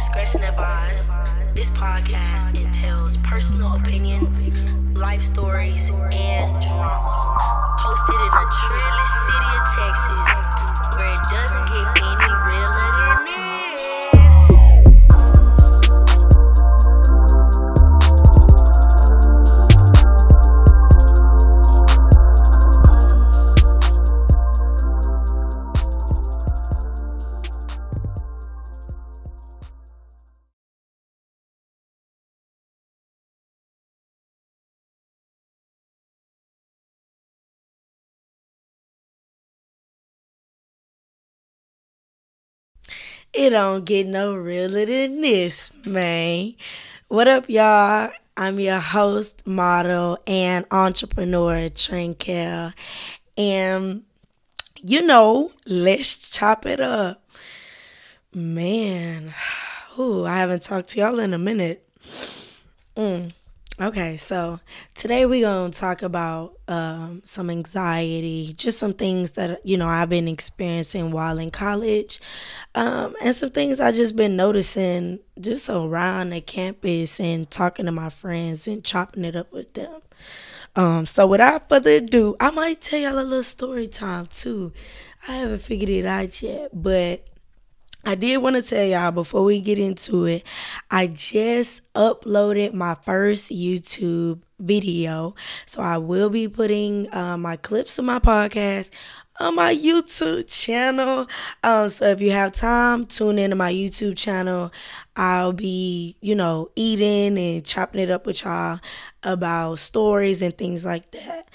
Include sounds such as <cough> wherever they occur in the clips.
discretion advised. This podcast entails personal opinions, life stories, and drama. Hosted in the trillest city of Texas, where it doesn't get any realer than this. It don't get no realer than this, man. What up, y'all? I'm your host, model, and entrepreneur, Trenkell. And, you know, let's chop it up. Man, <sighs> ooh, I haven't talked to y'all in a minute. Mm. Okay, so today we're going to talk about um, some anxiety, just some things that, you know, I've been experiencing while in college, um, and some things I just been noticing just around the campus and talking to my friends and chopping it up with them. Um, so without further ado, I might tell y'all a little story time too. I haven't figured it out yet, but I did want to tell y'all before we get into it, I just uploaded my first YouTube video. So I will be putting uh, my clips of my podcast on my YouTube channel. Um, so if you have time, tune into my YouTube channel. I'll be, you know, eating and chopping it up with y'all about stories and things like that.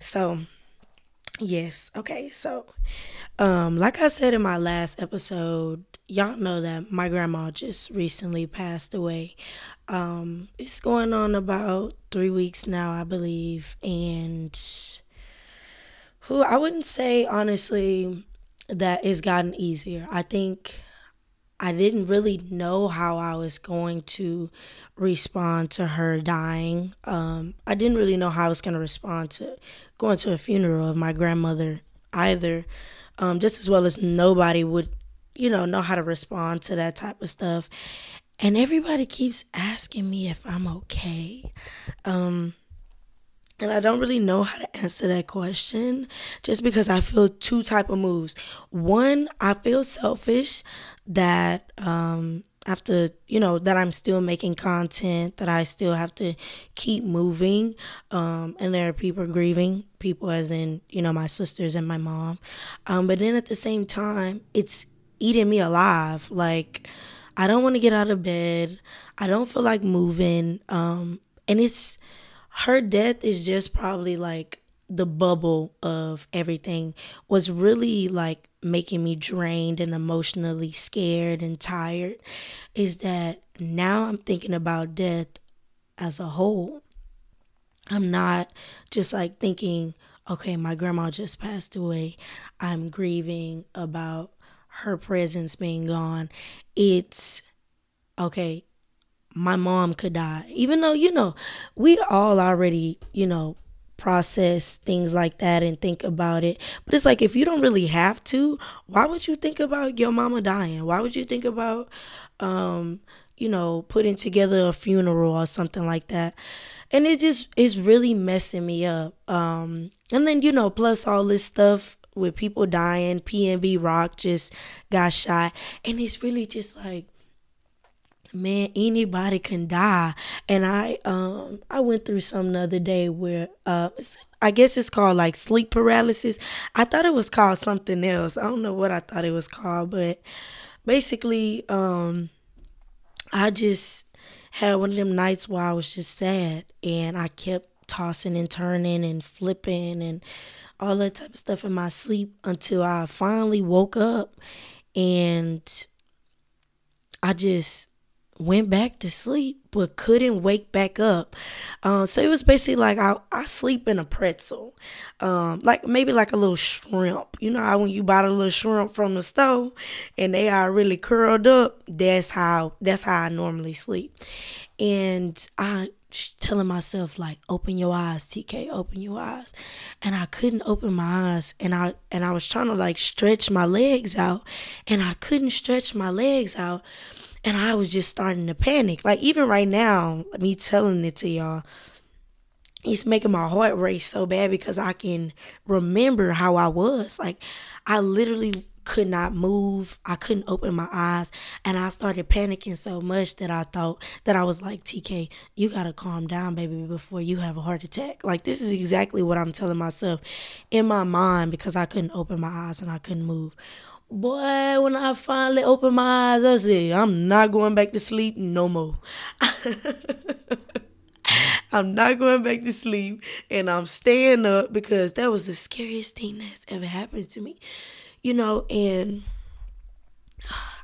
So, yes. Okay. So, um, like I said in my last episode, y'all know that my grandma just recently passed away. Um, it's going on about three weeks now, I believe, and who I wouldn't say honestly that it's gotten easier. I think I didn't really know how I was going to respond to her dying. Um, I didn't really know how I was going to respond to going to a funeral of my grandmother either. Um, just as well as nobody would, you know, know how to respond to that type of stuff. And everybody keeps asking me if I'm okay. Um, and I don't really know how to answer that question just because I feel two type of moves. One, I feel selfish that um after you know that I'm still making content that I still have to keep moving um and there are people grieving people as in you know my sisters and my mom um but then at the same time it's eating me alive like I don't want to get out of bed I don't feel like moving um and it's her death is just probably like the bubble of everything was really like making me drained and emotionally scared and tired is that now I'm thinking about death as a whole. I'm not just like thinking, okay, my grandma just passed away. I'm grieving about her presence being gone. It's okay, my mom could die. Even though, you know, we all already, you know, process things like that and think about it. But it's like if you don't really have to, why would you think about your mama dying? Why would you think about um, you know, putting together a funeral or something like that? And it just is really messing me up. Um, and then, you know, plus all this stuff with people dying, PNB Rock just got shot. And it's really just like man anybody can die. And i um i went through something the other day where uh i guess it's called like sleep paralysis. I thought it was called something else. I don't know what i thought it was called but basically um i just had one of them nights where i was just sad and i kept tossing and turning and flipping and all that type of stuff in my sleep until i finally woke up and i just went back to sleep but couldn't wake back up. Uh, so it was basically like I, I sleep in a pretzel, um, like maybe like a little shrimp. You know how when you buy the little shrimp from the store and they are really curled up. That's how that's how I normally sleep, and I telling myself like open your eyes tk open your eyes and i couldn't open my eyes and i and i was trying to like stretch my legs out and i couldn't stretch my legs out And I was just starting to panic. Like even right now, me telling it to y'all, it's making my heart race so bad because I can remember how I was. Like I literally could not move. I couldn't open my eyes. And I started panicking so much that I thought that I was like, TK, you got to calm down, baby, before you have a heart attack. Like, this is exactly what I'm telling myself in my mind because I couldn't open my eyes and I couldn't move. Boy, when I finally opened my eyes, I said, I'm not going back to sleep no more. <laughs> I'm not going back to sleep and I'm staying up because that was the scariest thing that's ever happened to me. You know, and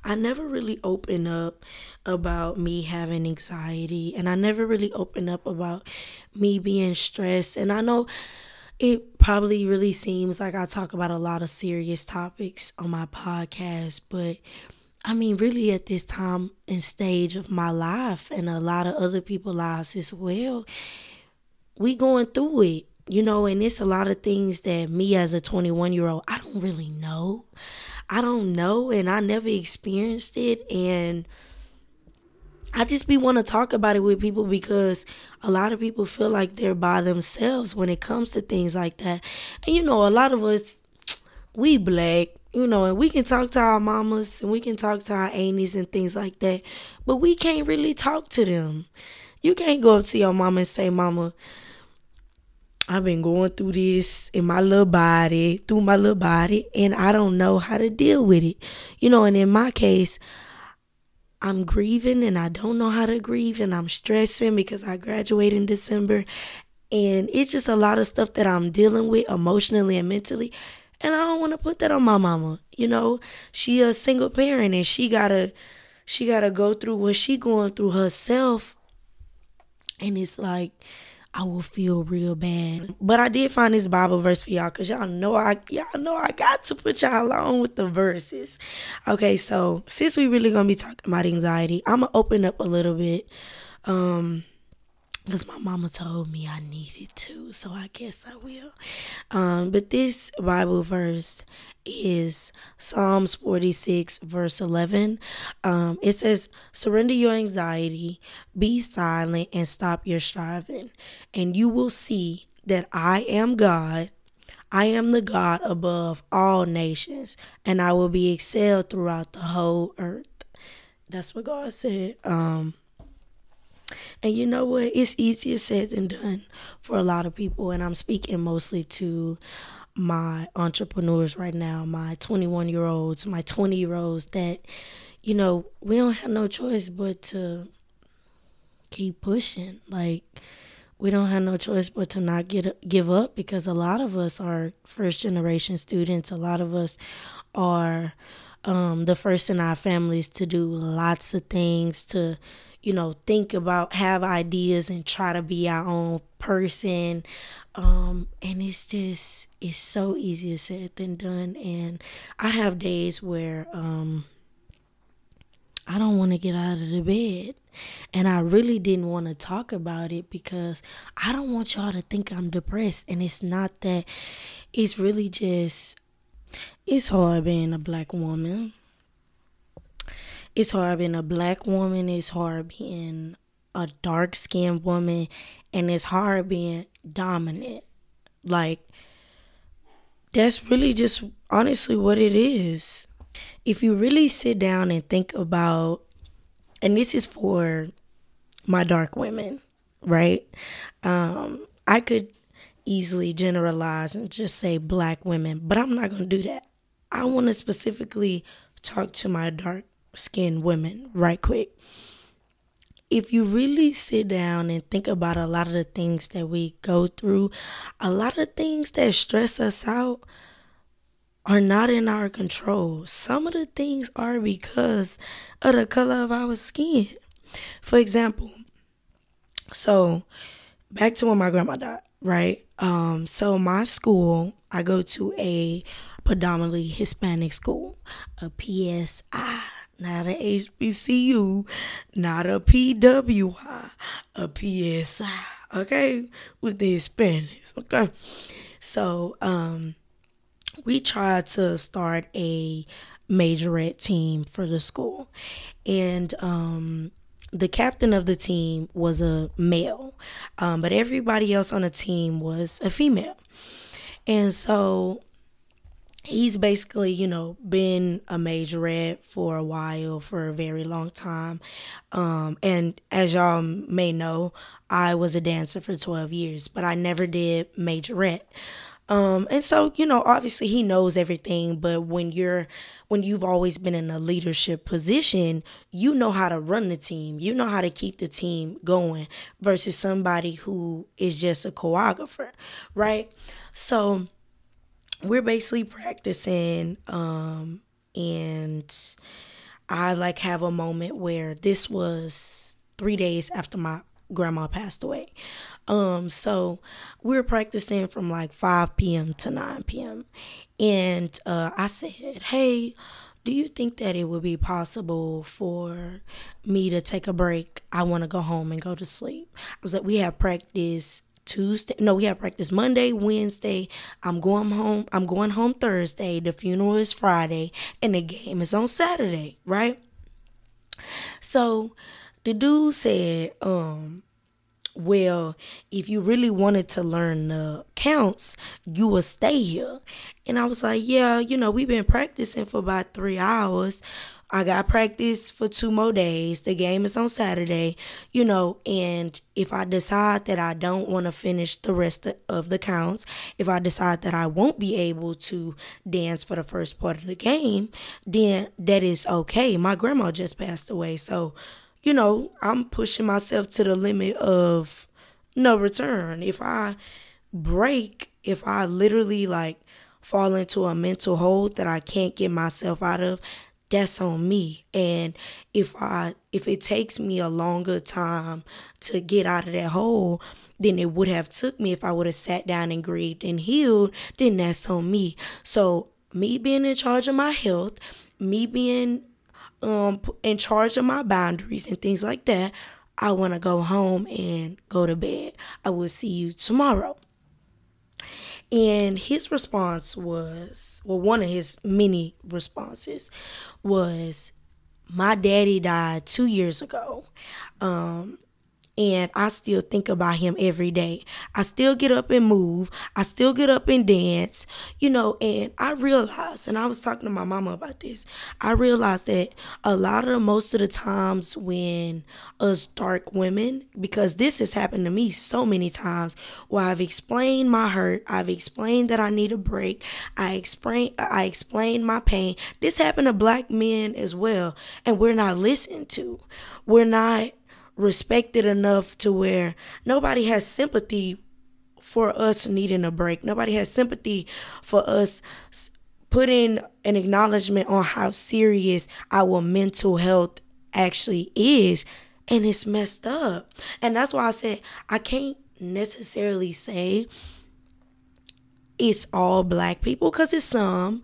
I never really open up about me having anxiety and I never really open up about me being stressed. And I know it probably really seems like I talk about a lot of serious topics on my podcast, but I mean, really, at this time and stage of my life, and a lot of other people's lives as well, we going through it, you know, and it's a lot of things that me as a 21 year old, I don't really know. I don't know, and I never experienced it, and I just be want to talk about it with people because a lot of people feel like they're by themselves when it comes to things like that, and you know, a lot of us, <tsk> we black, you know, and we can talk to our mamas and we can talk to our aunties and things like that, but we can't really talk to them. You can't go up to your mama and say, Mama, I've been going through this in my little body, through my little body, and I don't know how to deal with it. You know, and in my case, I'm grieving and I don't know how to grieve and I'm stressing because I graduate in December and it's just a lot of stuff that I'm dealing with emotionally and mentally and I don't want to put that on my mama. You know, she a single parent and she got to she got to go through what she going through herself and it's like I will feel real bad. But I did find this Bible verse for y'all because y'all know I y'all know I got to put y'all on with the verses. Okay, so since we really gonna be talking about anxiety, I'm gonna open up a little bit. Um because my mama told me I needed to, so I guess I will. Um, but this Bible verse is Psalms 46, verse 11. Um, it says, Surrender your anxiety, be silent, and stop your striving, and you will see that I am God. I am the God above all nations, and I will be excelled throughout the whole earth. That's what God said. Um, and you know what? It's easier said than done for a lot of people. And I'm speaking mostly to my entrepreneurs right now, my 21 year olds, my 20 year olds that, you know, we don't have no choice but to keep pushing. Like, we don't have no choice but to not get give up because a lot of us are first generation students. A lot of us are um, the first in our families to do lots of things to you know, think about, have ideas, and try to be our own person. Um, and it's just, it's so easier said than done. And I have days where um, I don't want to get out of the bed. And I really didn't want to talk about it because I don't want y'all to think I'm depressed. And it's not that, it's really just, it's hard being a black woman it's hard being a black woman, it's hard being a dark skinned woman, and it's hard being dominant. Like, that's really just honestly what it is. If you really sit down and think about, and this is for my dark women, right? Um, I could easily generalize and just say black women, but I'm not going to do that. I want to specifically talk to my dark skinned women right quick. If you really sit down and think about a lot of the things that we go through, a lot of things that stress us out are not in our control. Some of the things are because of the color of our skin. For example, so back to when my grandma died, right? Um, so my school, I go to a predominantly Hispanic school, a PSI not a HBCU, not a PWI, a PSI, okay, with the Hispanics, okay. So, um, we tried to start a majorette team for the school. And um, the captain of the team was a male, um, but everybody else on the team was a female. And so he's basically, you know, been a majorette for a while, for a very long time. Um, and as y'all may know, I was a dancer for 12 years, but I never did majorette. Um, and so, you know, obviously he knows everything, but when you're when you've always been in a leadership position, you know how to run the team. You know how to keep the team going versus somebody who is just a choreographer, right? So we're basically practicing um and I like have a moment where this was 3 days after my grandma passed away. Um, so we were practicing from like 5 p.m. to 9 p.m. And uh, I said, hey, do you think that it would be possible for me to take a break? I want to go home and go to sleep. I was like, we have practice Tuesday. No, we have practice Monday, Wednesday. I'm going home. I'm going home Thursday. The funeral is Friday, and the game is on Saturday, right? So the dude said, um, well, if you really wanted to learn the counts, you would stay here. And I was like, yeah, you know, we've been practicing for about three hours. I got practice for two more days. The game is on Saturday, you know, and if I decide that I don't want to finish the rest of the counts, if I decide that I won't be able to dance for the first part of the game, then that is okay. My grandma just passed away, so you know, I'm pushing myself to the limit of no return. If I break, if I literally like fall into a mental hole that I can't get myself out of, that's on me. And if I if it takes me a longer time to get out of that hole than it would have took me if I would have sat down and grieved and healed, then that's on me. So me being in charge of my health, me being um in charge of my boundaries and things like that, I want to go home and go to bed. I will see you tomorrow. And his response was, well, one of his many responses was, my daddy died two years ago. Um, and I still think about him every day. I still get up and move. I still get up and dance, you know, and I realized, and I was talking to my mama about this, I realized that a lot of most of the times when us dark women, because this has happened to me so many times where I've explained my hurt, I've explained that I need a break, I explain I explained my pain. This happened to black men as well, and we're not listened to. We're not respected enough to where nobody has sympathy for us needing a break. Nobody has sympathy for us putting an acknowledgement on how serious our mental health actually is. And it's messed up. And that's why I said I can't necessarily say it's all black people because it's some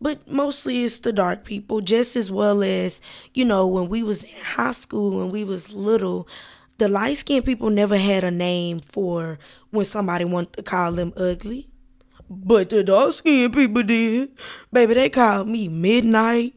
but mostly it's the dark people just as well as you know when we was in high school when we was little the light skinned people never had a name for when somebody wanted to call them ugly. But the dark skinned people did. Baby they called me midnight.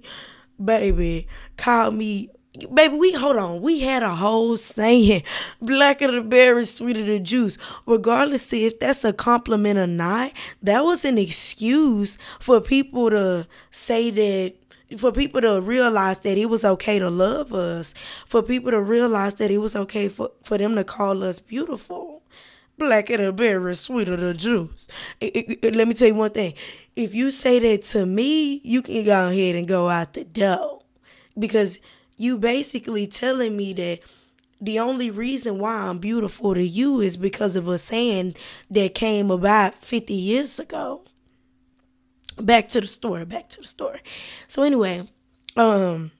Baby called me Baby, we hold on. We had a whole saying, <laughs> blacker the berry, sweeter the juice. Regardless if that's a compliment or not, that was an excuse for people to say that for people to realize that it was okay to love us, for people to realize that it was okay for, for them to call us beautiful. Blacker the berry, sweeter the juice. It, it, it, let me tell you one thing. If you say that to me, you can go ahead and go out the door. Because you basically telling me that the only reason why I'm beautiful to you is because of a saying that came about 50 years ago. Back to the story, back to the story. So anyway, um,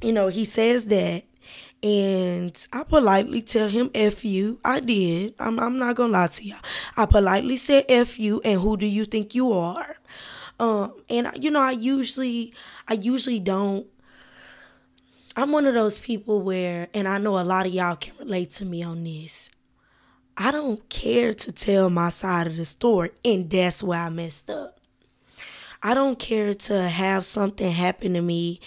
you know, he says that and I politely tell him F you. I did. I'm I'm not gonna lie to y'all. I politely said F you and who do you think you are? Um, and you know, I usually I usually don't I'm one of those people where, and I know a lot of y'all can relate to me on this. I don't care to tell my side of the story, and that's where I messed up. I don't care to have something happen to me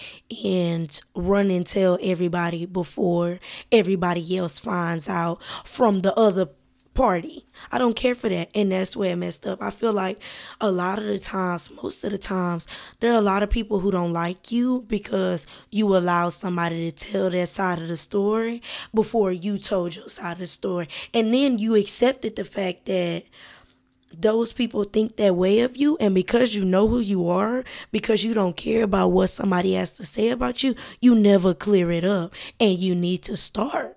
and run and tell everybody before everybody else finds out from the other party. I don't care for that. And that's where it messed up. I feel like a lot of the times, most of the times, there are a lot of people who don't like you because you allow somebody to tell their side of the story before you told your side of the story. And then you accepted the fact that those people think that way of you and because you know who you are because you don't care about what somebody has to say about you you never clear it up and you need to start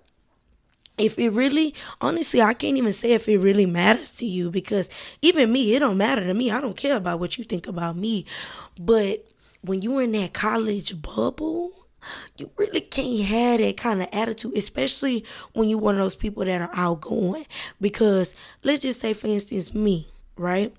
if it really honestly i can't even say if it really matters to you because even me it don't matter to me. I don't care about what you think about me. But when you're in that college bubble you really can't have that kind of attitude especially when you're one of those people that are outgoing. Because let's just say for instance me right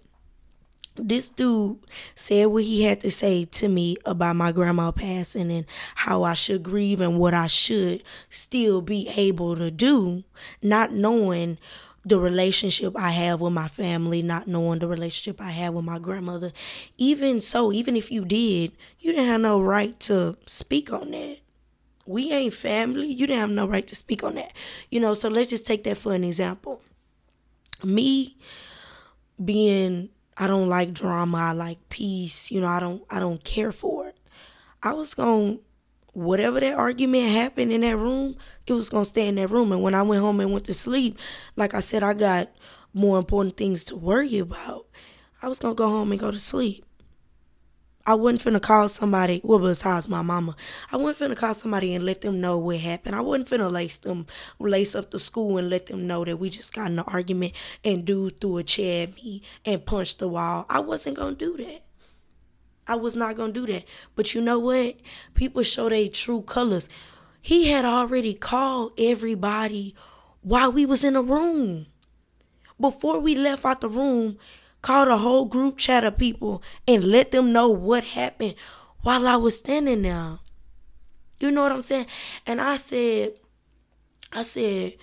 this dude said what he had to say to me about my grandma passing and how I should grieve and what I should still be able to do, not knowing the relationship I have with my family, not knowing the relationship I have with my grandmother. Even so, even if you did, you didn't have no right to speak on that. We ain't family. You didn't have no right to speak on that. You know, so let's just take that for an example. Me being I don't like drama. I like peace. You know, I don't I don't care for it. I was going whatever that argument happened in that room, it was gonna stay in that room. And when I went home and went to sleep, like I said, I got more important things to worry about. I was gonna go home and go to sleep. I wasn't finna call somebody, well, besides my mama, I wasn't finna call somebody and let them know what happened. I wasn't finna lace them, lace up the school and let them know that we just got in an argument and dude threw a chair at me and punched the wall. I wasn't gonna do that. I was not gonna do that. But you know what? People show their true colors. He had already called everybody while we was in the room. Before we left out the room, called a whole group chat of people and let them know what happened while I was standing there. You know what I'm saying? And I said, I said,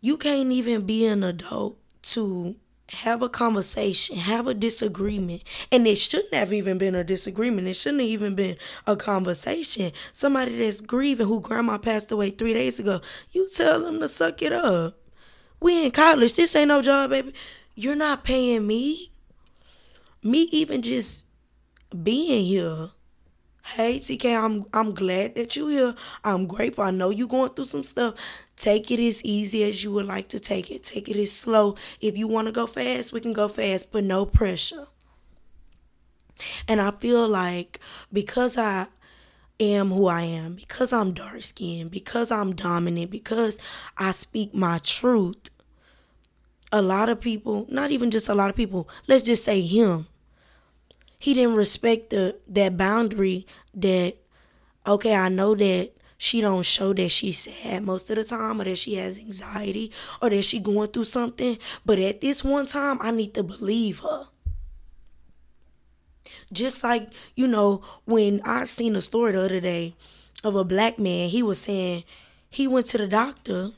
you can't even be an adult to have a conversation, have a disagreement. And it shouldn't have even been a disagreement. It shouldn't have even been a conversation. Somebody that's grieving who grandma passed away three days ago, you tell them to suck it up. We in college. This ain't no job, baby. You're not paying me. Me even just being here. Hey TK, I'm I'm glad that you're here. I'm grateful. I know you're going through some stuff. Take it as easy as you would like to take it. Take it as slow. If you want to go fast, we can go fast, but no pressure. And I feel like because I am who I am, because I'm dark skinned, because I'm dominant, because I speak my truth, a lot of people, not even just a lot of people, let's just say him. He didn't respect the that boundary that okay, I know that she don't show that she's sad most of the time or that she has anxiety or that she going through something, but at this one time I need to believe her. Just like, you know, when I seen a story the other day of a black man, he was saying he went to the doctor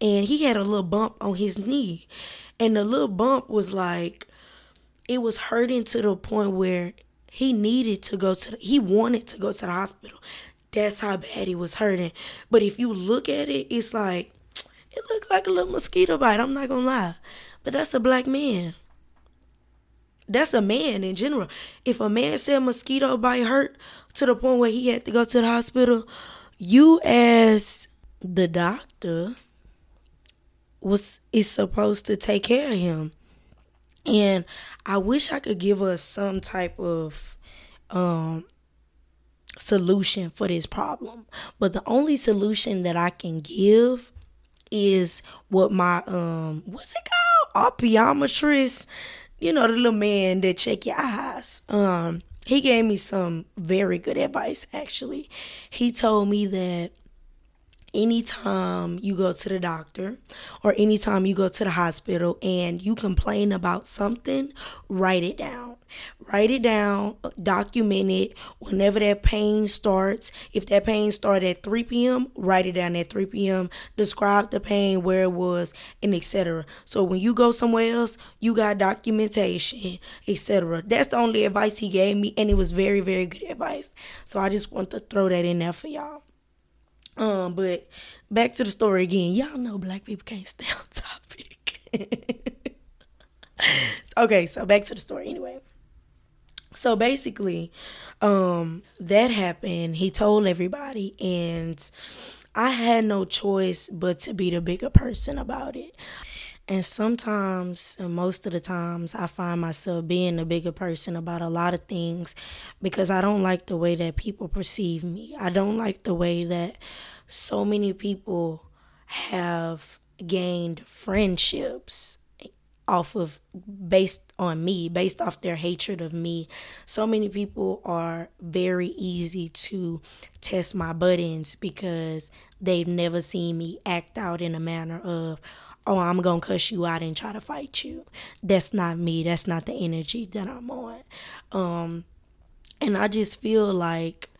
and he had a little bump on his knee. And the little bump was like, it was hurting to the point where he needed to go to, the, he wanted to go to the hospital. That's how bad he was hurting. But if you look at it, it's like, it looked like a little mosquito bite. I'm not gonna lie. But that's a black man. That's a man in general. If a man said mosquito bite hurt to the point where he had to go to the hospital, you as the doctor was is supposed to take care of him. And I wish I could give us some type of um solution for this problem. But the only solution that I can give is what my um what's it called? Optometrist. You know, the little man that check your eyes. Um, he gave me some very good advice actually. He told me that anytime you go to the doctor or anytime you go to the hospital and you complain about something, write it down. Write it down, document it whenever that pain starts. If that pain started at 3 p.m., write it down at 3 p.m. Describe the pain, where it was, and etc. So when you go somewhere else, you got documentation, etc. That's the only advice he gave me, and it was very, very good advice. So I just want to throw that in there for y'all. Um, but back to the story again. Y'all know black people can't stay <laughs> on topic. <laughs> okay, so back to the story anyway. So basically, um, that happened. He told everybody, and I had no choice but to be the bigger person about it. And sometimes, and most of the times, I find myself being a bigger person about a lot of things because I don't like the way that people perceive me. I don't like the way that so many people have gained friendships off of based on me, based off their hatred of me. So many people are very easy to test my buttons because they've never seen me act out in a manner of, oh, I'm gonna cuss you out and try to fight you. That's not me. That's not the energy that I'm on. Um, and I just feel like,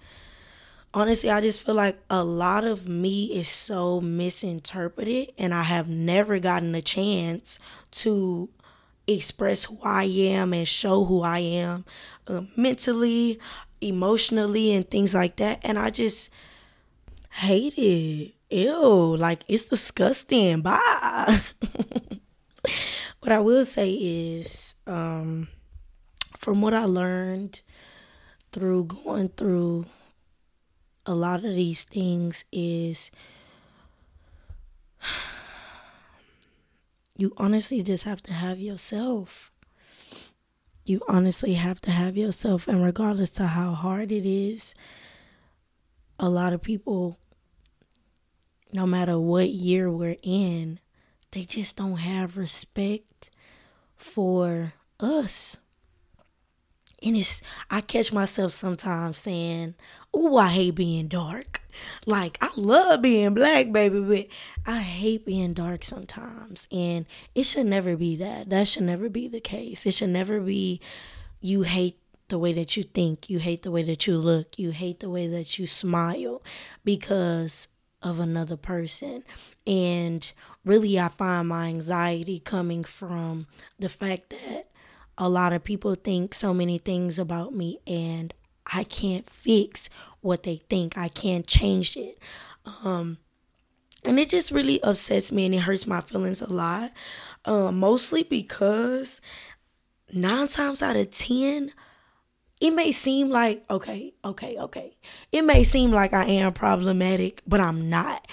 honestly, I just feel like a lot of me is so misinterpreted, and I have never gotten a chance to express who I am and show who I am uh, mentally, emotionally, and things like that. And I just hate it ew, like it's disgusting. Bye. <laughs> what I will say is, um, from what I learned through going through a lot of these things, is <sighs> you honestly just have to have yourself. You honestly have to have yourself, and regardless to how hard it is, a lot of people no matter what year we're in, they just don't have respect for us. And it's I catch myself sometimes saying, "Oh, I hate being dark." Like I love being black, baby, but I hate being dark sometimes. And it should never be that. That should never be the case. It should never be you hate the way that you think, you hate the way that you look, you hate the way that you smile because of another person. And really, I find my anxiety coming from the fact that a lot of people think so many things about me, and I can't fix what they think. I can't change it. Um, and it just really upsets me and it hurts my feelings a lot. Uh, mostly because nine times out of ten, it may seem like, okay, okay, okay. It may seem like I am problematic, but I'm not.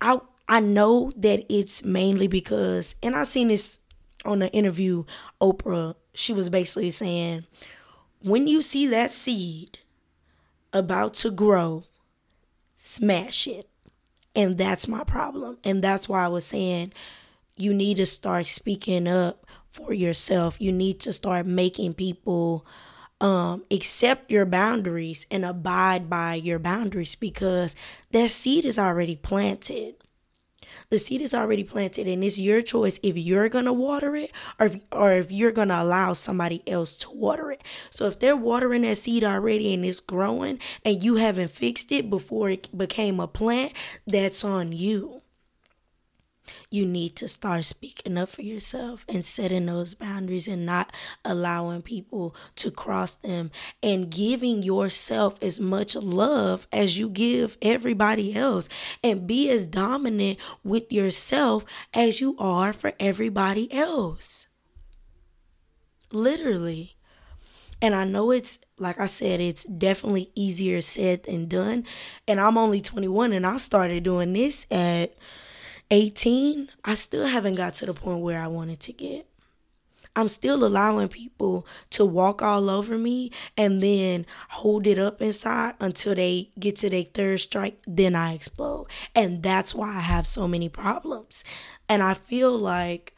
I I know that it's mainly because and I seen this on the interview Oprah, she was basically saying when you see that seed about to grow, smash it. And that's my problem. And that's why I was saying you need to start speaking up for yourself. You need to start making people um, accept your boundaries and abide by your boundaries because that seed is already planted. The seed is already planted, and it's your choice if you're gonna water it or if, or if you're gonna allow somebody else to water it. So if they're watering that seed already and it's growing, and you haven't fixed it before it became a plant, that's on you you need to start speaking up for yourself and setting those boundaries and not allowing people to cross them and giving yourself as much love as you give everybody else and be as dominant with yourself as you are for everybody else. Literally. And I know it's, like I said, it's definitely easier said than done. And I'm only 21 and I started doing this at 18, I still haven't got to the point where I wanted to get. I'm still allowing people to walk all over me and then hold it up inside until they get to their third strike, then I explode. And that's why I have so many problems. And I feel like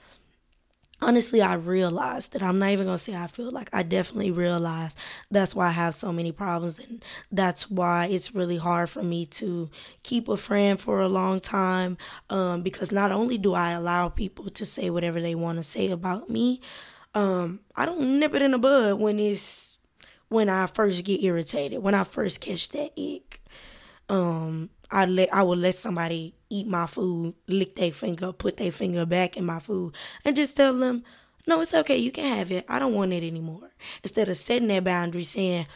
honestly i realized that i'm not even gonna say i feel like i definitely realized that's why i have so many problems and that's why it's really hard for me to keep a friend for a long time um, because not only do i allow people to say whatever they want to say about me um, i don't nip it in the bud when it's when i first get irritated when i first catch that ick. Um, I let I would let somebody eat my food, lick their finger, put their finger back in my food, and just tell them, no, it's okay, you can have it. I don't want it anymore. Instead of setting that boundary, saying,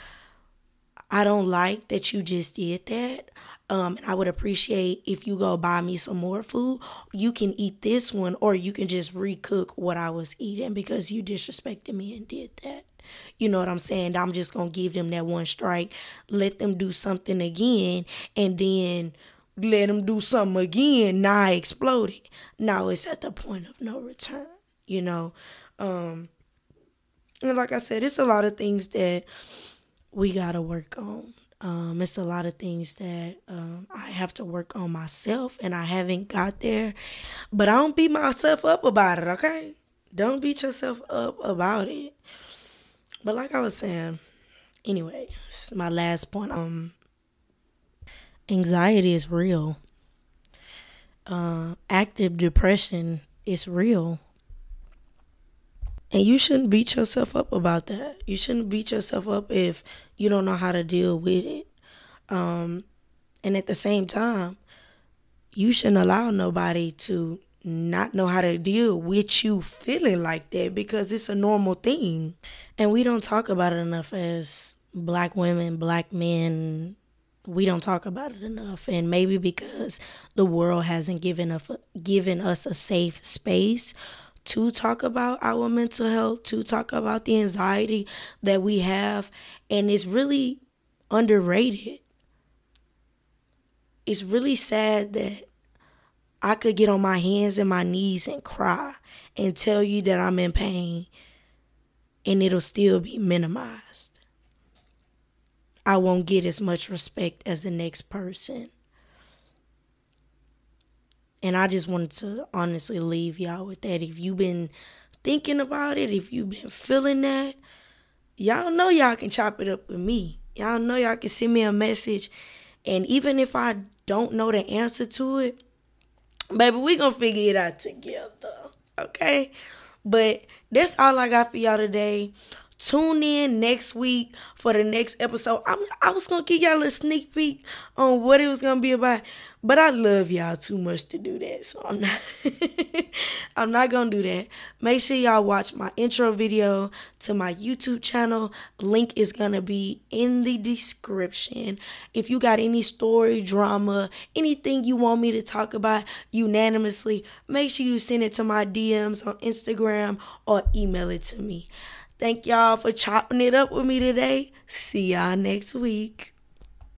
I don't like that you just did that. Um, and I would appreciate if you go buy me some more food. You can eat this one, or you can just recook what I was eating because you disrespected me and did that. You know what I'm saying? I'm just gonna give them that one strike, let them do something again, and then let them do something again. Now I exploded. Now it's at the point of no return. You know, um, and like I said, it's a lot of things that we gotta work on. Um, it's a lot of things that um, I have to work on myself, and I haven't got there. But I don't beat myself up about it. Okay, don't beat yourself up about it. But like I was saying, anyway, this is my last point. Um, anxiety is real. Uh, active depression is real. And you shouldn't beat yourself up about that. You shouldn't beat yourself up if you don't know how to deal with it. Um, and at the same time, you shouldn't allow nobody to not know how to deal with you feeling like that because it's a normal thing. And we don't talk about it enough as black women, black men. We don't talk about it enough. And maybe because the world hasn't given us, given us a safe space to talk about our mental health, to talk about the anxiety that we have. And it's really underrated. It's really sad that I could get on my hands and my knees and cry and tell you that I'm in pain and it'll still be minimized. I won't get as much respect as the next person. And I just wanted to honestly leave y'all with that. If you've been thinking about it, if you've been feeling that, y'all know y'all can chop it up with me. Y'all know y'all can send me a message. And even if I don't know the answer to it, Baby, we gonna figure it out together. Okay? But that's all I got for y'all today. Tune in next week for the next episode. I'm, I was gonna give y'all a sneak peek on what it was gonna be about. But I love y'all too much to do that. So I'm not <laughs> I'm not going to do that. Make sure y'all watch my intro video to my YouTube channel. Link is going to be in the description. If you got any story, drama, anything you want me to talk about unanimously, make sure you send it to my DMs on Instagram or email it to me. Thank y'all for chopping it up with me today. See y'all next week.